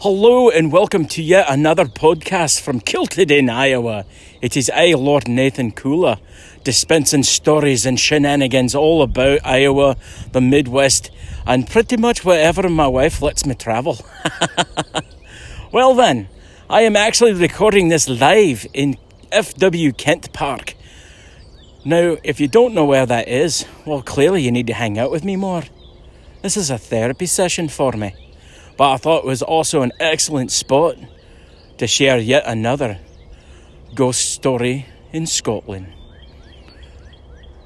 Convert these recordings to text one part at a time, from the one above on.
Hello and welcome to yet another podcast from Kilted in Iowa. It is I, Lord Nathan Kula, dispensing stories and shenanigans all about Iowa, the Midwest, and pretty much wherever my wife lets me travel. well, then, I am actually recording this live in FW Kent Park. Now, if you don't know where that is, well, clearly you need to hang out with me more. This is a therapy session for me but I thought it was also an excellent spot to share yet another ghost story in Scotland.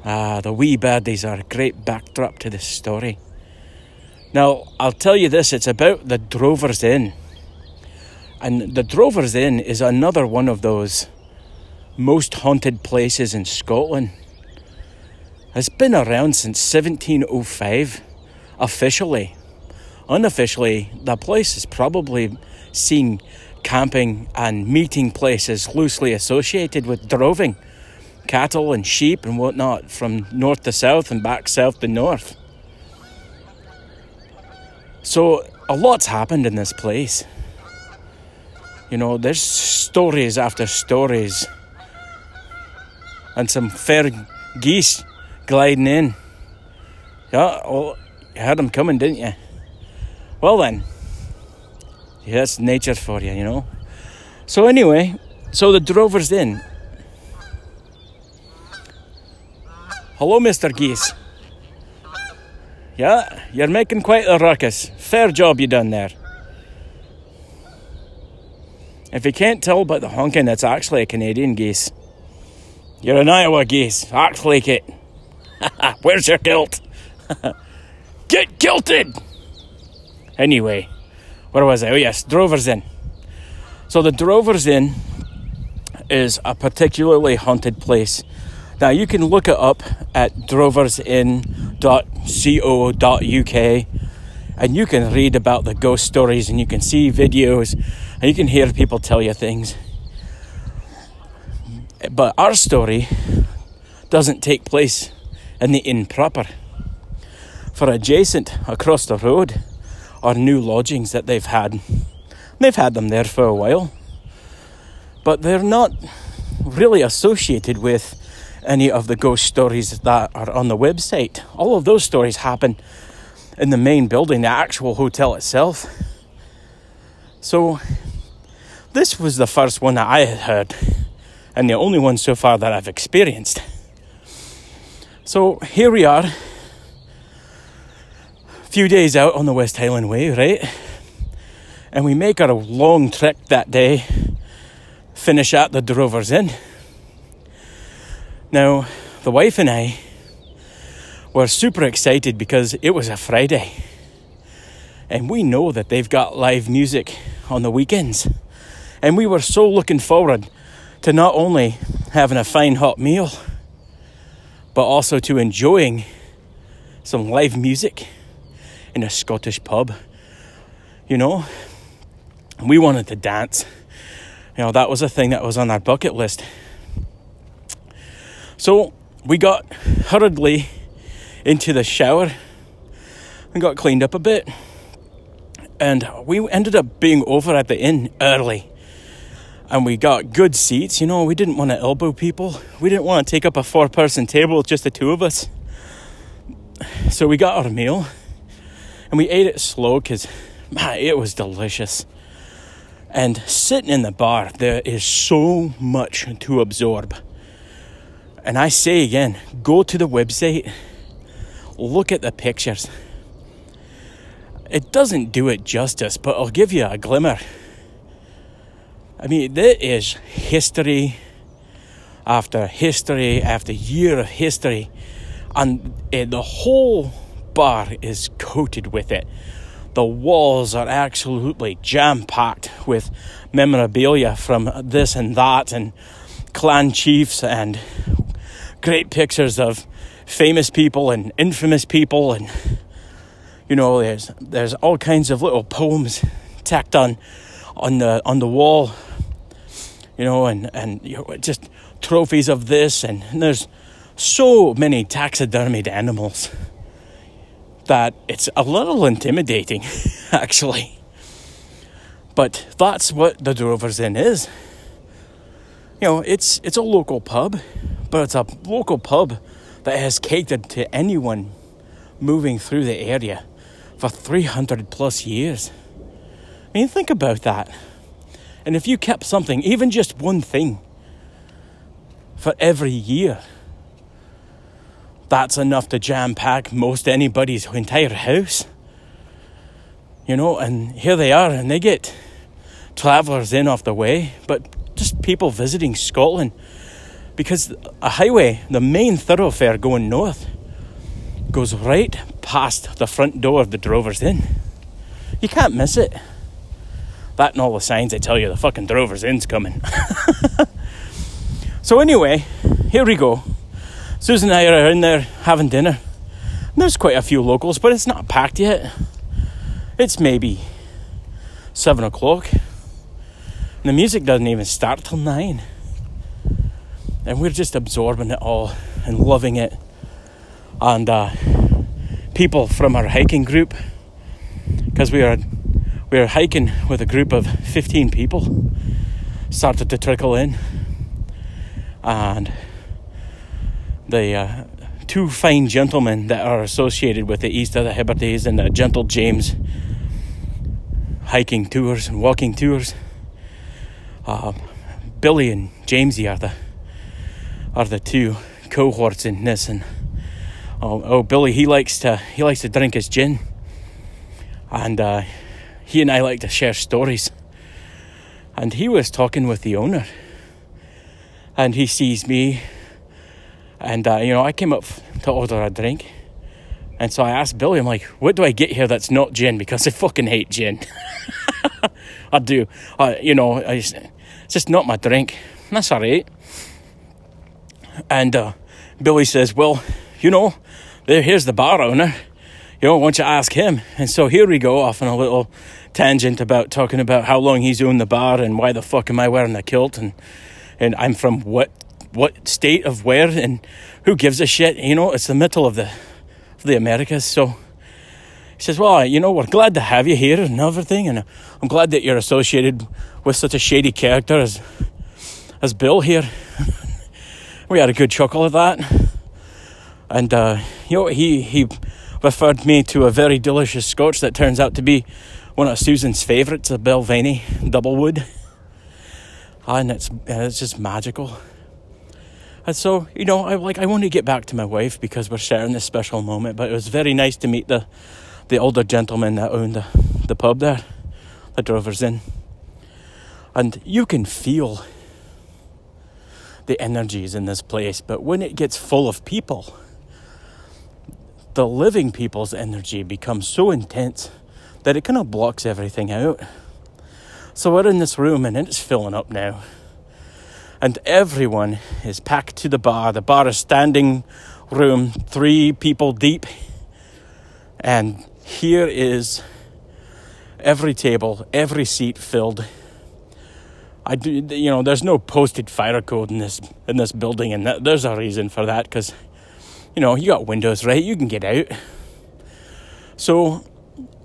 Ah, the wee birdies are a great backdrop to this story. Now, I'll tell you this it's about the Drovers Inn. And the Drovers Inn is another one of those most haunted places in Scotland. It's been around since 1705, officially unofficially, the place is probably seen camping and meeting places loosely associated with droving cattle and sheep and whatnot from north to south and back south to north. So, a lot's happened in this place. You know, there's stories after stories, and some fair geese gliding in. Yeah, well, you heard them coming, didn't you? Well then, that's nature for you, you know. So anyway, so the drover's in. Hello, Mr. Geese. Yeah, you're making quite a ruckus. Fair job you done there. If you can't tell by the honking, it's actually a Canadian geese. You're an Iowa geese. Act like it. Where's your kilt? Get kilted! Anyway, where was I? Oh, yes, Drovers Inn. So the Drovers Inn is a particularly haunted place. Now you can look it up at droversinn.co.uk and you can read about the ghost stories and you can see videos and you can hear people tell you things. But our story doesn't take place in the inn proper. For adjacent across the road are new lodgings that they've had. They've had them there for a while, but they're not really associated with any of the ghost stories that are on the website. All of those stories happen in the main building, the actual hotel itself. So, this was the first one that I had heard, and the only one so far that I've experienced. So, here we are few days out on the West Highland Way, right? And we make our long trek that day, finish at the Drovers Inn. Now, the wife and I were super excited because it was a Friday. And we know that they've got live music on the weekends. And we were so looking forward to not only having a fine hot meal, but also to enjoying some live music in a Scottish pub. You know, we wanted to dance. You know, that was a thing that was on our bucket list. So we got hurriedly into the shower and got cleaned up a bit. And we ended up being over at the inn early. And we got good seats. You know, we didn't want to elbow people. We didn't want to take up a four person table, just the two of us. So we got our meal and we ate it slow because it was delicious. And sitting in the bar, there is so much to absorb. And I say again, go to the website, look at the pictures. It doesn't do it justice, but I'll give you a glimmer. I mean, there is history after history after year of history, and uh, the whole bar is coated with it. The walls are absolutely jam packed with memorabilia from this and that, and clan chiefs, and great pictures of famous people and infamous people, and you know, there's there's all kinds of little poems tacked on on the on the wall, you know, and and you know, just trophies of this, and, and there's so many taxidermied animals that it's a little intimidating, actually. But that's what the Drovers Inn is. You know, it's it's a local pub, but it's a local pub that has catered to anyone moving through the area for 300 plus years. I mean, think about that. And if you kept something, even just one thing, for every year, that's enough to jam pack most anybody's entire house. You know, and here they are, and they get travellers in off the way, but just people visiting Scotland because a highway, the main thoroughfare going north, goes right past the front door of the Drovers Inn. You can't miss it. That and all the signs that tell you the fucking Drovers Inn's coming. so, anyway, here we go. Susan and I are in there having dinner. And there's quite a few locals, but it's not packed yet. It's maybe seven o'clock. And the music doesn't even start till nine. And we're just absorbing it all and loving it. And uh, people from our hiking group, because we are we were hiking with a group of 15 people, started to trickle in. And the uh, two fine gentlemen that are associated with the East of the Hebrides and the Gentle James hiking tours and walking tours. Uh, Billy and Jamesy are the are the two cohorts in this, and oh, oh, Billy he likes to he likes to drink his gin, and uh, he and I like to share stories. And he was talking with the owner, and he sees me, and uh, you know I came up to order a drink, and so I asked Billy, I'm like, what do I get here that's not gin? Because I fucking hate gin. I do, you know, I, it's just not my drink. That's all right. And uh, Billy says, well, you know, there, here's the bar owner. You know, why don't you ask him? And so here we go off on a little tangent about talking about how long he's owned the bar and why the fuck am I wearing the kilt and and I'm from what what state of where and who gives a shit? You know, it's the middle of the of the Americas. So he says, Well, you know, we're glad to have you here and everything, and I'm glad that you're associated with such a shady character as as Bill here. we had a good chuckle at that. And uh, you know, he he referred me to a very delicious scotch that turns out to be one of Susan's favourites, a Balvenie Doublewood. And it's and it's just magical. And so, you know, I like I want to get back to my wife because we're sharing this special moment, but it was very nice to meet the the older gentleman that owned the, the pub there, the Drovers Inn. And you can feel the energies in this place, but when it gets full of people, the living people's energy becomes so intense that it kind of blocks everything out. So we're in this room and it's filling up now. And everyone is packed to the bar. The bar is standing room, three people deep. And here is every table, every seat filled. I do, you know, there's no posted fire code in this in this building, and that, there's a reason for that because, you know, you got windows, right? You can get out. So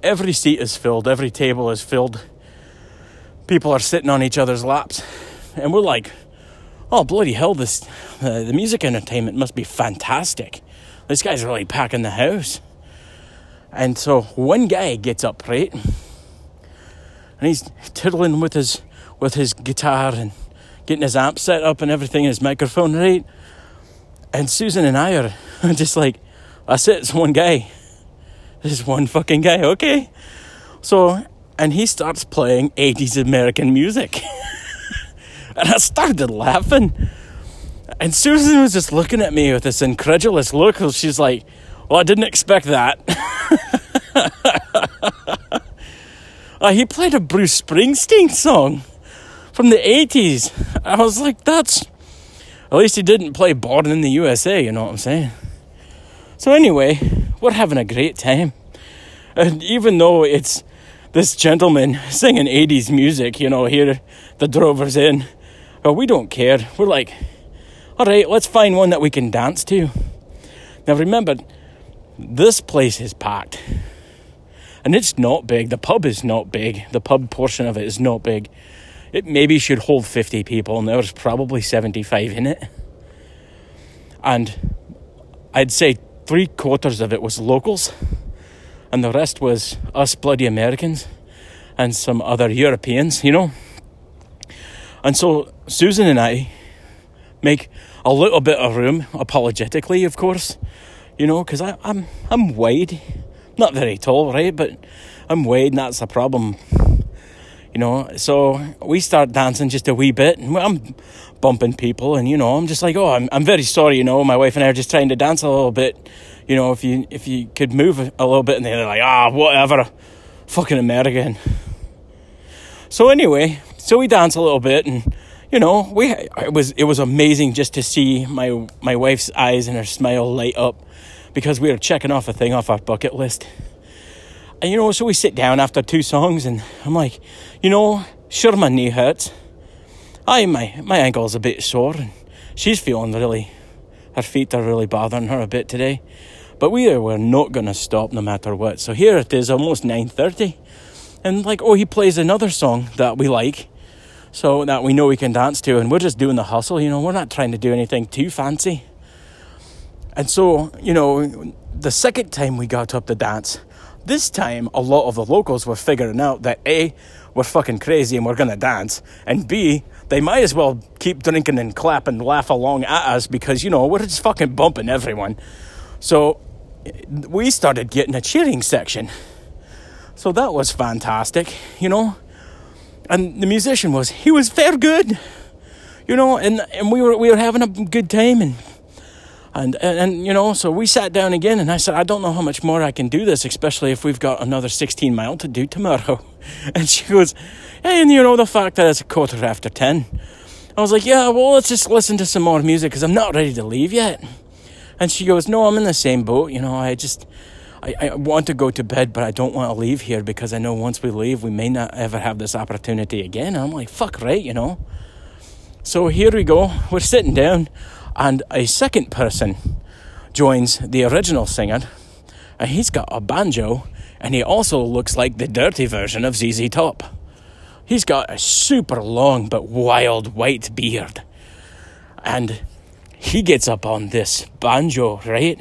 every seat is filled, every table is filled. People are sitting on each other's laps, and we're like, "Oh bloody hell! This uh, the music entertainment must be fantastic. This guy's really packing the house." And so one guy gets up, right, and he's tiddling with his with his guitar and getting his amp set up and everything, his microphone, right. And Susan and I are just like, "That's it. It's one guy." This one fucking guy, okay? So, and he starts playing 80s American music. and I started laughing. And Susan was just looking at me with this incredulous look. She's like, Well, I didn't expect that. uh, he played a Bruce Springsteen song from the 80s. I was like, That's. At least he didn't play Born in the USA, you know what I'm saying? So, anyway, we're having a great time. And even though it's this gentleman singing 80s music, you know, here the Drovers Inn, well, we don't care. We're like, all right, let's find one that we can dance to. Now, remember, this place is packed. And it's not big. The pub is not big. The pub portion of it is not big. It maybe should hold 50 people, and there was probably 75 in it. And I'd say three quarters of it was locals, and the rest was us bloody Americans and some other Europeans, you know. And so Susan and I make a little bit of room, apologetically, of course, you know, because I'm I'm wide, not very tall, right? But I'm wide, and that's a problem, you know. So we start dancing just a wee bit, and I'm bumping people, and you know, I'm just like, oh, I'm I'm very sorry, you know. My wife and I are just trying to dance a little bit, you know. If you if you could move a little bit, and they're like, ah, whatever, fucking American. So anyway, so we dance a little bit, and you know, we it was it was amazing just to see my my wife's eyes and her smile light up because we were checking off a thing off our bucket list. And you know, so we sit down after two songs, and I'm like, you know, sure my knee hurts. I my my ankle's a bit sore, and she's feeling really. Her feet are really bothering her a bit today, but we were not going to stop no matter what. So here it is, almost nine thirty, and like, oh, he plays another song that we like, so that we know we can dance to, and we're just doing the hustle. You know, we're not trying to do anything too fancy. And so, you know, the second time we got up to dance, this time a lot of the locals were figuring out that A, we're fucking crazy and we're gonna dance, and B, they might as well keep drinking and clap and laugh along at us because, you know, we're just fucking bumping everyone. So we started getting a cheering section. So that was fantastic, you know. And the musician was, he was fair good, you know, and, and we were we were having a good time and and, and, and, you know, so we sat down again and I said, I don't know how much more I can do this, especially if we've got another 16 mile to do tomorrow. And she goes, and you know, the fact that it's a quarter after 10. I was like, yeah, well, let's just listen to some more music because I'm not ready to leave yet. And she goes, no, I'm in the same boat. You know, I just, I, I want to go to bed, but I don't want to leave here because I know once we leave, we may not ever have this opportunity again. And I'm like, fuck right, you know. So here we go. We're sitting down and a second person joins the original singer, and he's got a banjo, and he also looks like the dirty version of ZZ Top. He's got a super long but wild white beard, and he gets up on this banjo, right?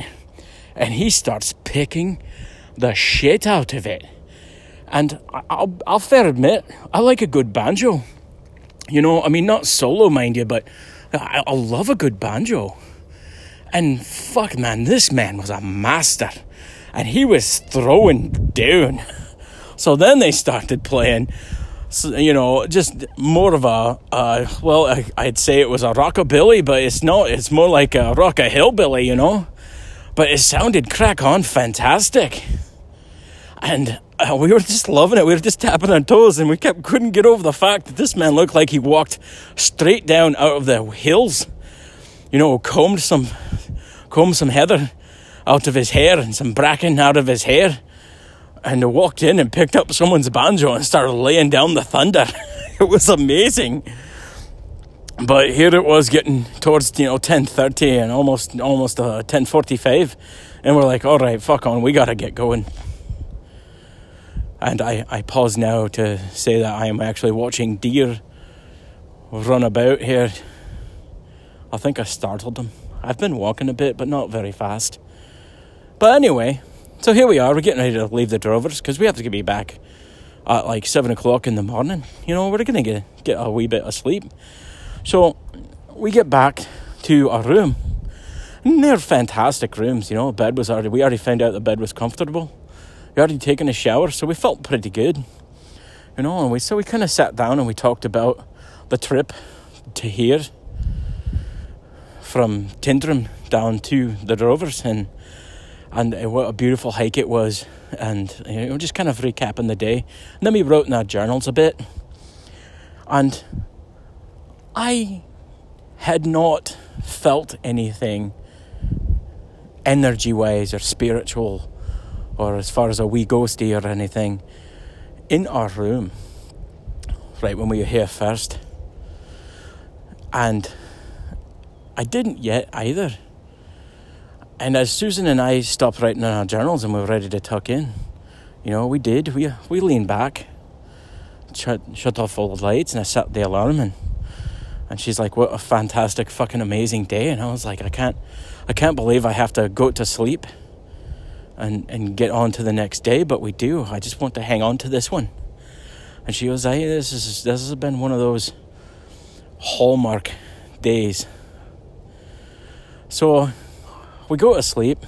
And he starts picking the shit out of it. And I'll, I'll fair admit, I like a good banjo. You know, I mean, not solo, mind you, but I, I love a good banjo. And fuck, man, this man was a master. And he was throwing down. So then they started playing, you know, just more of a, uh, well, I, I'd say it was a rockabilly, but it's not. It's more like a rock a hillbilly, you know? But it sounded crack on fantastic. And uh, we were just loving it. We were just tapping our toes, and we kept couldn't get over the fact that this man looked like he walked straight down out of the hills. You know, combed some, combed some heather out of his hair and some bracken out of his hair, and walked in and picked up someone's banjo and started laying down the thunder. it was amazing. But here it was getting towards you know ten thirty and almost almost uh, ten forty five, and we're like, all right, fuck on, we gotta get going. And I, I pause now to say that I am actually watching deer run about here. I think I startled them. I've been walking a bit, but not very fast. But anyway, so here we are. We're getting ready to leave the drovers because we have to be back at like seven o'clock in the morning. You know, we're to get get a wee bit of sleep. So we get back to our room. And they're fantastic rooms. You know, bed was already. We already found out the bed was comfortable we already taken a shower, so we felt pretty good. You know, and we so we kind of sat down and we talked about the trip to here from Tyndrum down to the Drovers and and uh, what a beautiful hike it was and you know just kind of recapping the day and then we wrote in our journals a bit and I had not felt anything energy wise or spiritual or as far as a wee ghosty or anything in our room right when we were here first. And I didn't yet either. And as Susan and I stopped writing in our journals and we were ready to tuck in, You know, we did. We we leaned back, shut shut off all the lights, and I set the alarm and and she's like, "What a fantastic, fucking amazing day!" And I was like, "I can't, I can't believe I have to go to sleep, and and get on to the next day, but we do. I just want to hang on to this one." And she goes, "Hey, this is this has been one of those hallmark days." So we go to sleep,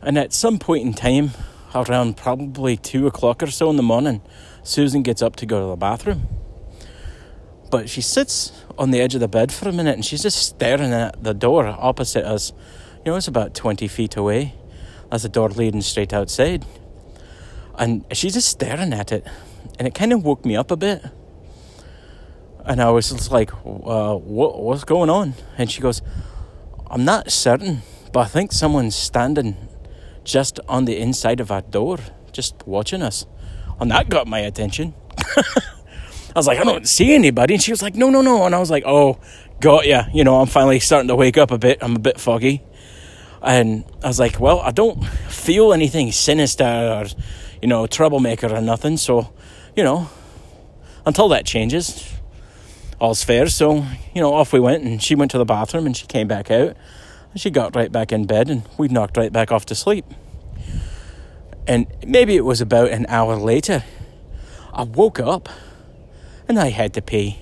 and at some point in time, around probably two o'clock or so in the morning, Susan gets up to go to the bathroom but she sits on the edge of the bed for a minute and she's just staring at the door opposite us. You know, it's about 20 feet away. That's the door leading straight outside. And she's just staring at it. And it kind of woke me up a bit. And I was just like, uh, what, what's going on? And she goes, I'm not certain, but I think someone's standing just on the inside of our door, just watching us. And that got my attention. I was like, I don't see anybody. And she was like, no, no, no. And I was like, oh, got ya. You know, I'm finally starting to wake up a bit. I'm a bit foggy. And I was like, well, I don't feel anything sinister or, you know, troublemaker or nothing. So, you know, until that changes, all's fair. So, you know, off we went and she went to the bathroom and she came back out. And she got right back in bed and we knocked right back off to sleep. And maybe it was about an hour later, I woke up and I had to pay.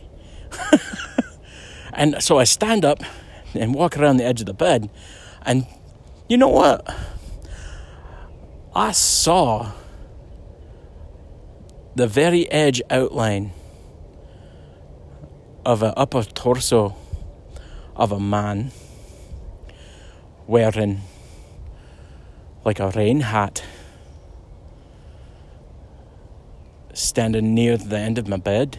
and so I stand up and walk around the edge of the bed, and you know what? I saw the very edge outline of an upper torso of a man wearing like a rain hat standing near the end of my bed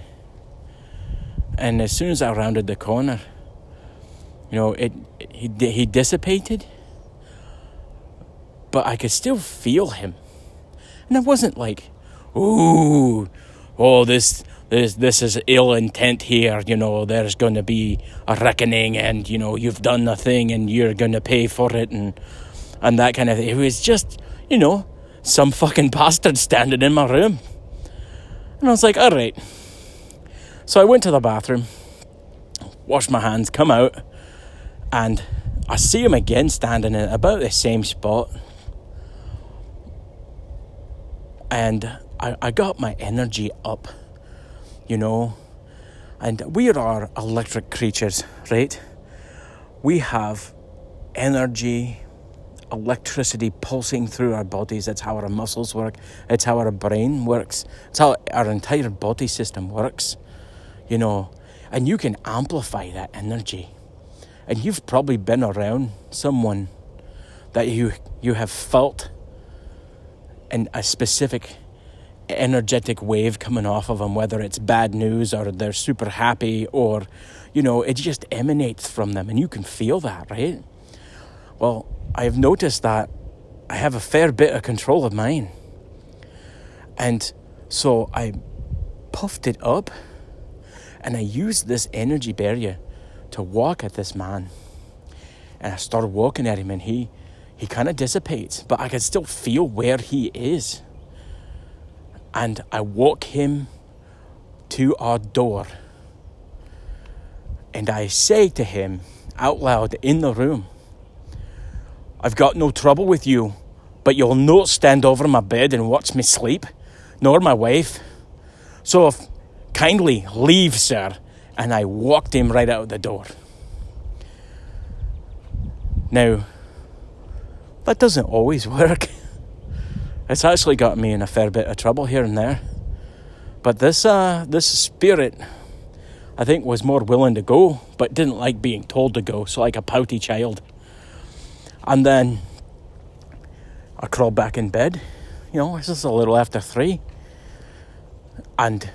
and as soon as I rounded the corner, you know, it he he dissipated, but I could still feel him, and it wasn't like, ooh, oh this this this is ill intent here. You know, there's going to be a reckoning, and you know you've done the thing, and you're going to pay for it, and and that kind of thing. It was just, you know, some fucking bastard standing in my room, and I was like, all right so I went to the bathroom, washed my hands, come out, and I see him again standing in about the same spot. And I, I got my energy up, you know. And we are electric creatures, right? We have energy, electricity pulsing through our bodies. It's how our muscles work, it's how our brain works, it's how our entire body system works you know, and you can amplify that energy. And you've probably been around someone that you you have felt in a specific energetic wave coming off of them, whether it's bad news or they're super happy or, you know, it just emanates from them and you can feel that, right? Well, I've noticed that I have a fair bit of control of mine. And so I puffed it up and I used this energy barrier to walk at this man. And I started walking at him, and he, he kind of dissipates, but I can still feel where he is. And I walk him to our door. And I say to him out loud in the room, I've got no trouble with you, but you'll not stand over my bed and watch me sleep, nor my wife. So if Kindly leave, sir. And I walked him right out the door. Now, that doesn't always work. It's actually got me in a fair bit of trouble here and there. But this uh, this spirit, I think, was more willing to go, but didn't like being told to go. So like a pouty child. And then I crawled back in bed. You know, it's just a little after three, and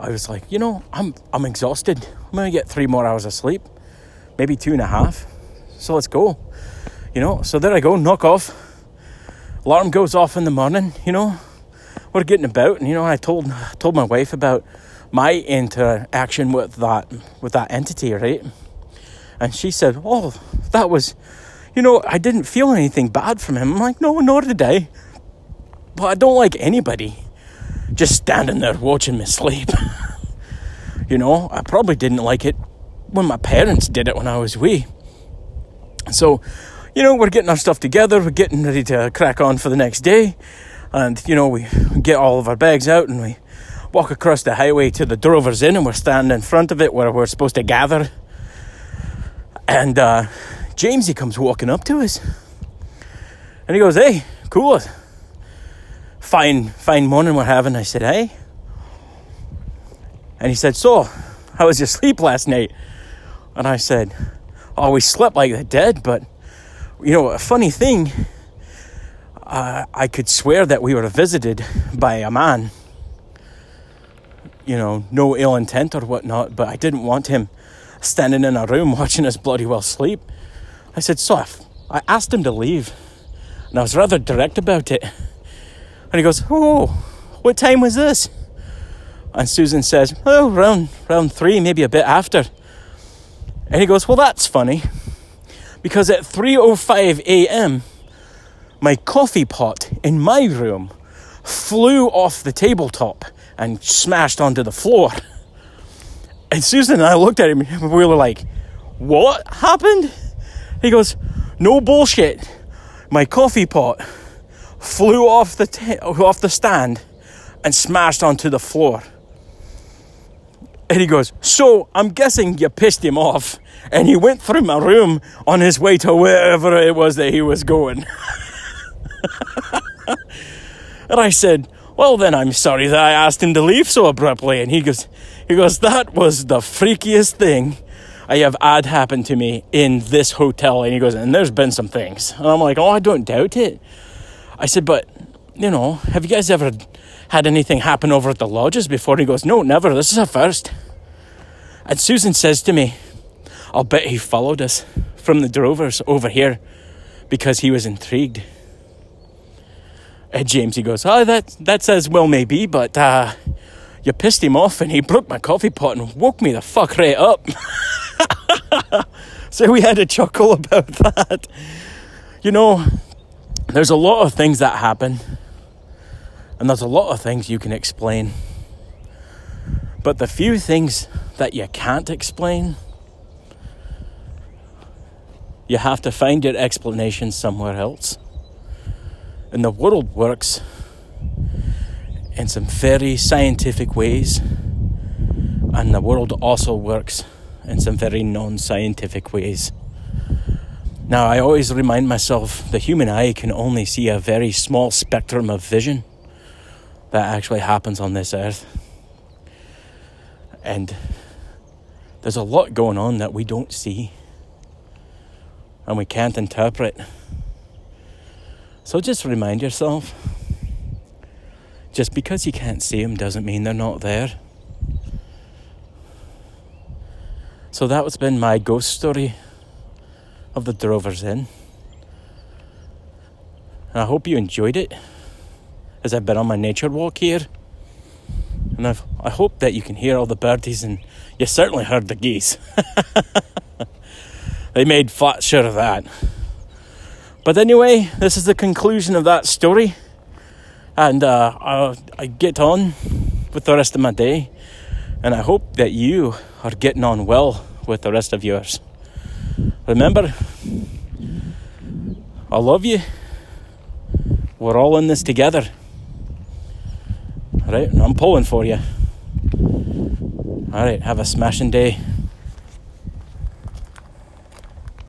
I was like, you know, I'm I'm exhausted. I'm gonna get three more hours of sleep, maybe two and a half. So let's go. You know, so there I go, knock off. Alarm goes off in the morning, you know. We're getting about and you know, I told told my wife about my interaction with that with that entity, right? And she said, Oh, that was you know, I didn't feel anything bad from him. I'm like, no, nor did I. But I don't like anybody just standing there watching me sleep. you know, I probably didn't like it when my parents did it when I was wee. So, you know, we're getting our stuff together, we're getting ready to crack on for the next day. And, you know, we get all of our bags out and we walk across the highway to the Drovers Inn and we're standing in front of it where we're supposed to gather. And uh, Jamesy comes walking up to us. And he goes, Hey, cool. Fine, fine morning we're having. I said, Hey. And he said, So, how was your sleep last night? And I said, Oh, we slept like the dead, but you know, a funny thing, uh, I could swear that we were visited by a man. You know, no ill intent or whatnot, but I didn't want him standing in a room watching us bloody well sleep. I said, So I asked him to leave, and I was rather direct about it. And he goes, Oh, what time was this? And Susan says, Oh, round, round three, maybe a bit after. And he goes, Well, that's funny. Because at 3:05 a.m., my coffee pot in my room flew off the tabletop and smashed onto the floor. And Susan and I looked at him and we were like, What happened? He goes, No bullshit. My coffee pot flew off the, ta- off the stand and smashed onto the floor. And he goes, So I'm guessing you pissed him off. And he went through my room on his way to wherever it was that he was going. and I said, Well, then I'm sorry that I asked him to leave so abruptly. And he goes, he goes, That was the freakiest thing I have had happen to me in this hotel. And he goes, And there's been some things. And I'm like, Oh, I don't doubt it. I said, But, you know, have you guys ever had anything happen over at the lodges before? And he goes, No, never. This is a first. And Susan says to me, I'll bet he followed us from the Drovers over here because he was intrigued. And James, he goes, Oh, that, that says well, maybe, but uh, you pissed him off and he broke my coffee pot and woke me the fuck right up. so we had a chuckle about that. You know, there's a lot of things that happen, and there's a lot of things you can explain. But the few things that you can't explain, you have to find your explanation somewhere else. And the world works in some very scientific ways, and the world also works in some very non scientific ways. Now, I always remind myself the human eye can only see a very small spectrum of vision that actually happens on this earth. And there's a lot going on that we don't see and we can't interpret. So just remind yourself just because you can't see them doesn't mean they're not there. So that has been my ghost story of the Drovers Inn. And I hope you enjoyed it as I've been on my nature walk here. And I've, I hope that you can hear all the birdies, and you certainly heard the geese. they made flat sure of that. But anyway, this is the conclusion of that story. And uh, I, I get on with the rest of my day. And I hope that you are getting on well with the rest of yours. Remember, I love you. We're all in this together. All right, I'm pulling for you. All right, have a smashing day.